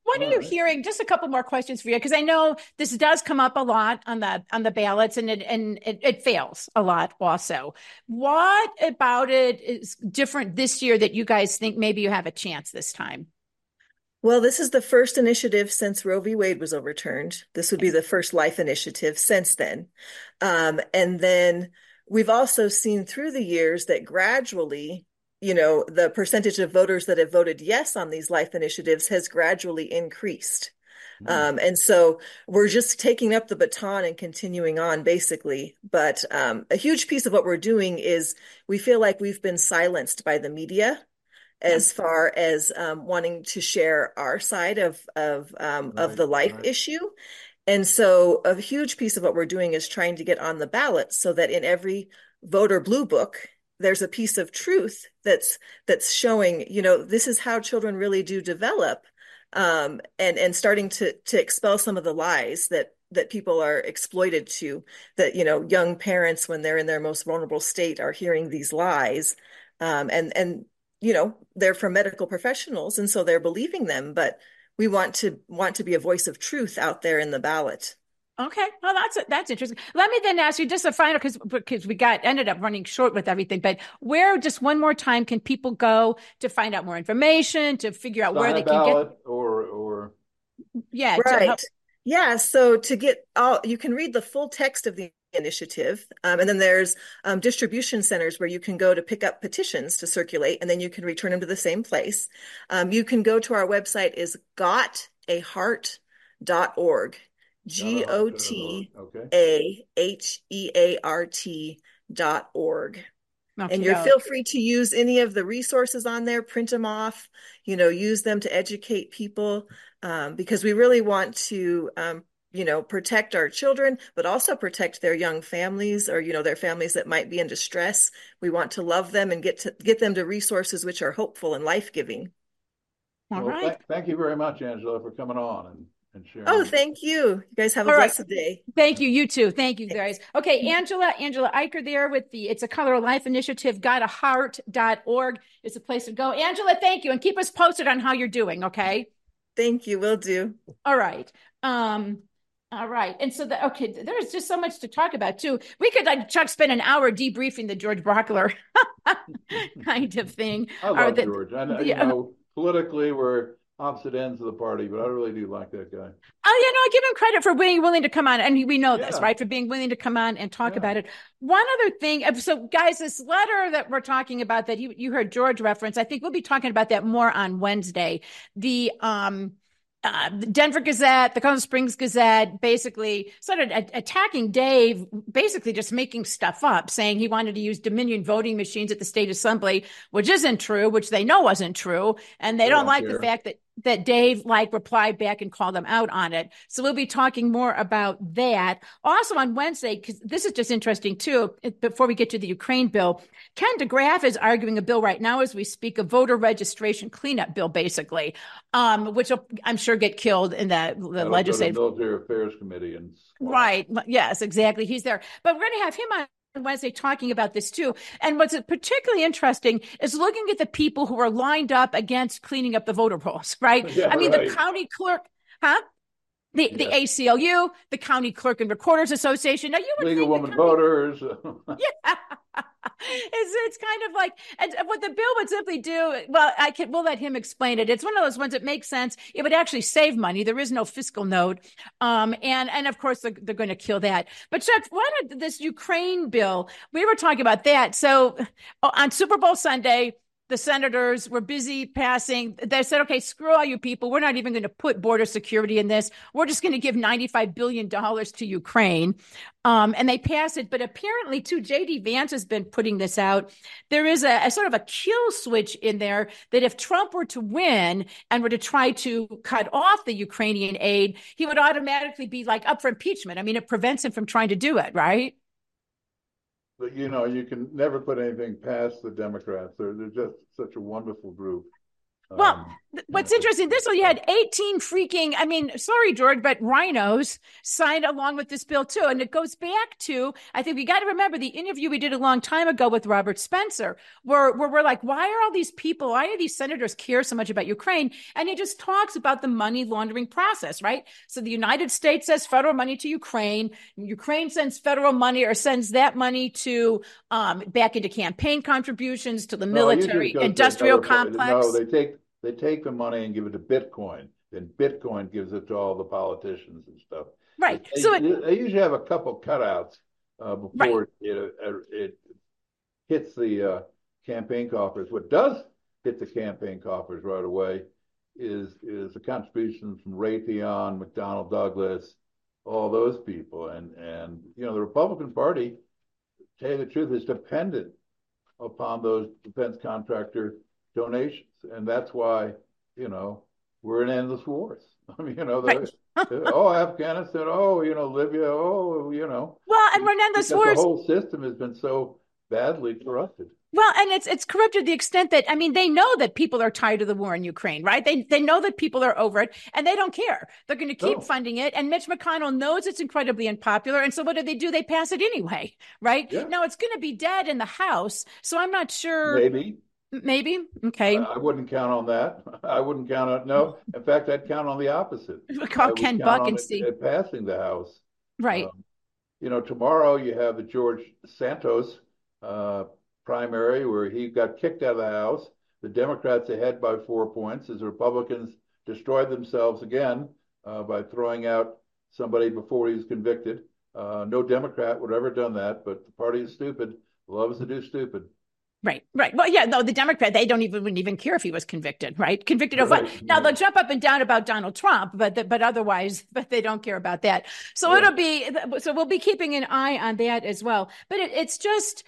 What are you hearing? Just a couple more questions for you, because I know this does come up a lot on the on the ballots, and it and it, it fails a lot also. What about it is different this year that you guys think maybe you have a chance this time? Well, this is the first initiative since Roe v. Wade was overturned. This would be the first life initiative since then. Um, and then we've also seen through the years that gradually, you know, the percentage of voters that have voted yes on these life initiatives has gradually increased. Hmm. Um, and so we're just taking up the baton and continuing on basically. But um, a huge piece of what we're doing is we feel like we've been silenced by the media as far as um, wanting to share our side of of um, of the life right. issue. And so a huge piece of what we're doing is trying to get on the ballot so that in every voter blue book there's a piece of truth that's that's showing, you know, this is how children really do develop. Um, and and starting to to expel some of the lies that that people are exploited to that you know young parents when they're in their most vulnerable state are hearing these lies um, and and you know they're from medical professionals and so they're believing them but we want to want to be a voice of truth out there in the ballot Okay, well that's that's interesting. Let me then ask you just a final because because we got ended up running short with everything. But where just one more time can people go to find out more information to figure out where they can get? or or Yeah, right help- yeah so to get all you can read the full text of the initiative um, and then there's um, distribution centers where you can go to pick up petitions to circulate and then you can return them to the same place um, you can go to our website is gotaheart.org g-o-t okay. A H E A R T dot org. And you're feel free to use any of the resources on there, print them off, you know, use them to educate people, um, because we really want to, um, you know, protect our children, but also protect their young families or, you know, their families that might be in distress. We want to love them and get to get them to resources which are hopeful and life-giving. All Well, right. thank, thank you very much, Angela, for coming on and, and sharing. Oh, thank you. You guys have a All right. blessed day. Thank you. You too. Thank you, guys. Okay, Angela, Angela Eicher there with the It's a Colorado Life Initiative, gotaheart.org is a place to go. Angela, thank you. And keep us posted on how you're doing, okay? Thank you. Will do. All right. Um, all right. And so the okay, there's just so much to talk about too. We could like Chuck spend an hour debriefing the George Brauchler [laughs] kind of thing. I love the, George. I know, yeah. you know, politically we're opposite ends of the party, but I really do like that guy. Oh, yeah, no, I give him credit for being willing to come on, and we know yeah. this, right? For being willing to come on and talk yeah. about it. One other thing, uh, so guys, this letter that we're talking about that you you heard George reference, I think we'll be talking about that more on Wednesday. The um uh, the Denver Gazette, the Colorado Springs Gazette, basically started a- attacking Dave, basically just making stuff up, saying he wanted to use Dominion voting machines at the state assembly, which isn't true, which they know wasn't true. And they, they don't, don't like care. the fact that that Dave like replied back and called them out on it. So we'll be talking more about that. Also on Wednesday, because this is just interesting too, before we get to the Ukraine bill, Ken DeGraaf is arguing a bill right now as we speak, a voter registration cleanup bill, basically, um, which will, I'm sure get killed in the, the legislative military affairs committee. And right. Yes, exactly. He's there, but we're going to have him on Wednesday talking about this too. And what's particularly interesting is looking at the people who are lined up against cleaning up the voter rolls, right? Yeah, I mean, right. the county clerk, huh? The yeah. the ACLU, the County Clerk and Recorders Association. Now you would League of Women county... Voters. yeah, [laughs] it's it's kind of like and what the bill would simply do. Well, I can we'll let him explain it. It's one of those ones that makes sense. It would actually save money. There is no fiscal note, um, and and of course they're, they're going to kill that. But Chuck, why not this Ukraine bill? We were talking about that. So on Super Bowl Sunday the senators were busy passing. They said, okay, screw all you people. We're not even going to put border security in this. We're just going to give $95 billion to Ukraine. Um, and they passed it. But apparently, too, JD Vance has been putting this out. There is a, a, sort of a kill switch in there that if Trump were to win and were to try to cut off the Ukrainian aid, he would automatically be like up for impeachment. I mean, it prevents him from trying to do it, right? But you know, you can never put anything past the Democrats. They're they're just such a wonderful group. Well, um, what's interesting, this one you had 18 freaking, I mean, sorry, George, but rhinos signed along with this bill too. And it goes back to, I think we got to remember the interview we did a long time ago with Robert Spencer, where, where we're like, why are all these people, why do these senators care so much about Ukraine? And he just talks about the money laundering process, right? So the United States sends federal money to Ukraine. Ukraine sends federal money or sends that money to, um, back into campaign contributions to the military, no, industrial complex. No, they take they take the money and give it to Bitcoin. Then Bitcoin gives it to all the politicians and stuff. Right. They, so it, they usually have a couple cutouts uh, before right. it, it, it, hits the uh, campaign coffers. What does hit the campaign coffers right away is is the contributions from Raytheon, McDonnell Douglas, all those people, and and you know the Republican Party, to tell you the truth, is dependent upon those defense contractor donations, and that's why you know we're in endless wars. [laughs] I mean, you know, right. [laughs] oh Afghanistan, oh you know Libya, oh you know. Well, and we're in endless wars. The whole system has been so badly corrupted. Well, and it's it's corrupted to the extent that I mean they know that people are tired of the war in Ukraine, right? They they know that people are over it, and they don't care. They're going to keep oh. funding it, and Mitch McConnell knows it's incredibly unpopular, and so what do they do? They pass it anyway, [laughs] right? Yeah. Now it's going to be dead in the House, so I'm not sure. Maybe Maybe. Okay. I wouldn't count on that. [laughs] I wouldn't count on no. In fact, I'd count on the opposite. [laughs] Call Ken Buck and see it, passing the House. Right. Um, you know, tomorrow you have the George Santos uh, primary where he got kicked out of the House. The Democrats ahead by four points as the Republicans destroyed themselves again uh, by throwing out somebody before he was convicted. Uh, no Democrat would have ever done that, but the party is stupid, loves to do stupid. Right, right. Well, yeah, no, the Democrat, they don't even wouldn't even care if he was convicted, right? Convicted of what? Now they'll jump up and down about Donald Trump, but but otherwise, but they don't care about that. So yeah. it'll be so we'll be keeping an eye on that as well. But it, it's just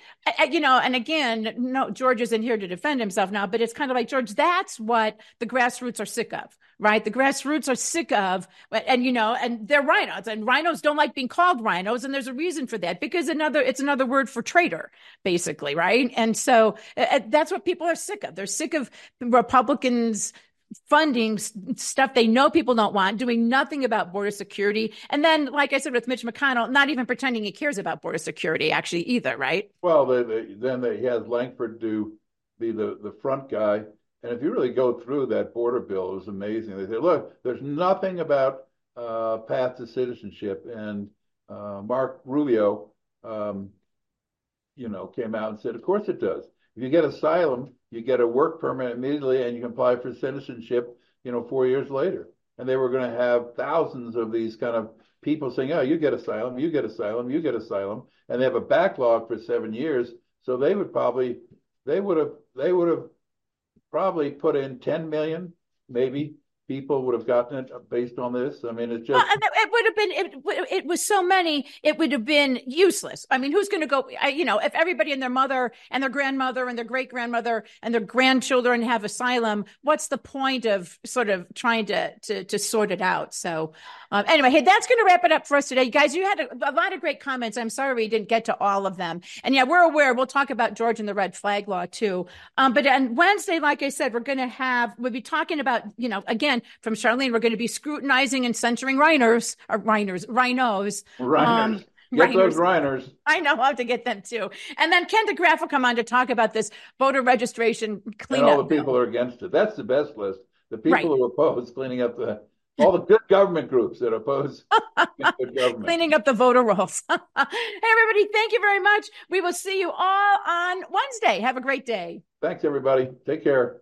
you know, and again, no, George isn't here to defend himself now, but it's kind of like George. That's what the grassroots are sick of right? The grassroots are sick of, and you know, and they're rhinos, and rhinos don't like being called rhinos, and there's a reason for that because another it's another word for traitor, basically, right? And so uh, that's what people are sick of. They're sick of Republicans funding stuff they know people don't want, doing nothing about border security. And then, like I said, with Mitch McConnell, not even pretending he cares about border security actually either, right? Well, they, they, then they, he has Lankford do be the, the front guy And if you really go through that border bill, it was amazing. They said, look, there's nothing about uh, path to citizenship. And uh, Marco Rubio, um, you know, came out and said, of course it does. If you get asylum, you get a work permit immediately and you can apply for citizenship, you know, four years later. And they were going to have thousands of these kind of people saying, oh, you get asylum, you get asylum, you get asylum. And they have a backlog for seven years. So they would probably, they would have, they would have probably put in 10 million, maybe people would have gotten it based on this. I mean, it's just. Well, it would have been, it, it was so many, it would have been useless. I mean, who's going to go, you know, if everybody and their mother and their grandmother and their great grandmother and their grandchildren have asylum, what's the point of sort of trying to, to, to sort it out? So, um, anyway, hey, that's going to wrap it up for us today. Guys, you had a, a, lot of great comments. I'm sorry we didn't get to all of them. And yeah, we're aware. We'll talk about George and the red flag law too. Um, but on Wednesday, like I said, we're going to have, we'll be talking about, you know, again, from Charlene, we're going to be scrutinizing and censoring rhiners, or rhiners, rhinos. Rhiners. Um, Get those Rhiners. I know how to get them too. And then Ken DeGraaf will come on to talk about this voter registration cleanup. And all the people bill. are against it. That's the best list. The people right. who oppose cleaning up the all the good government groups that oppose [laughs] government. Cleaning up the voter rolls. [laughs] hey, everybody, thank you very much. We will see you all on Wednesday. Have a great day. Thanks, everybody. Take care.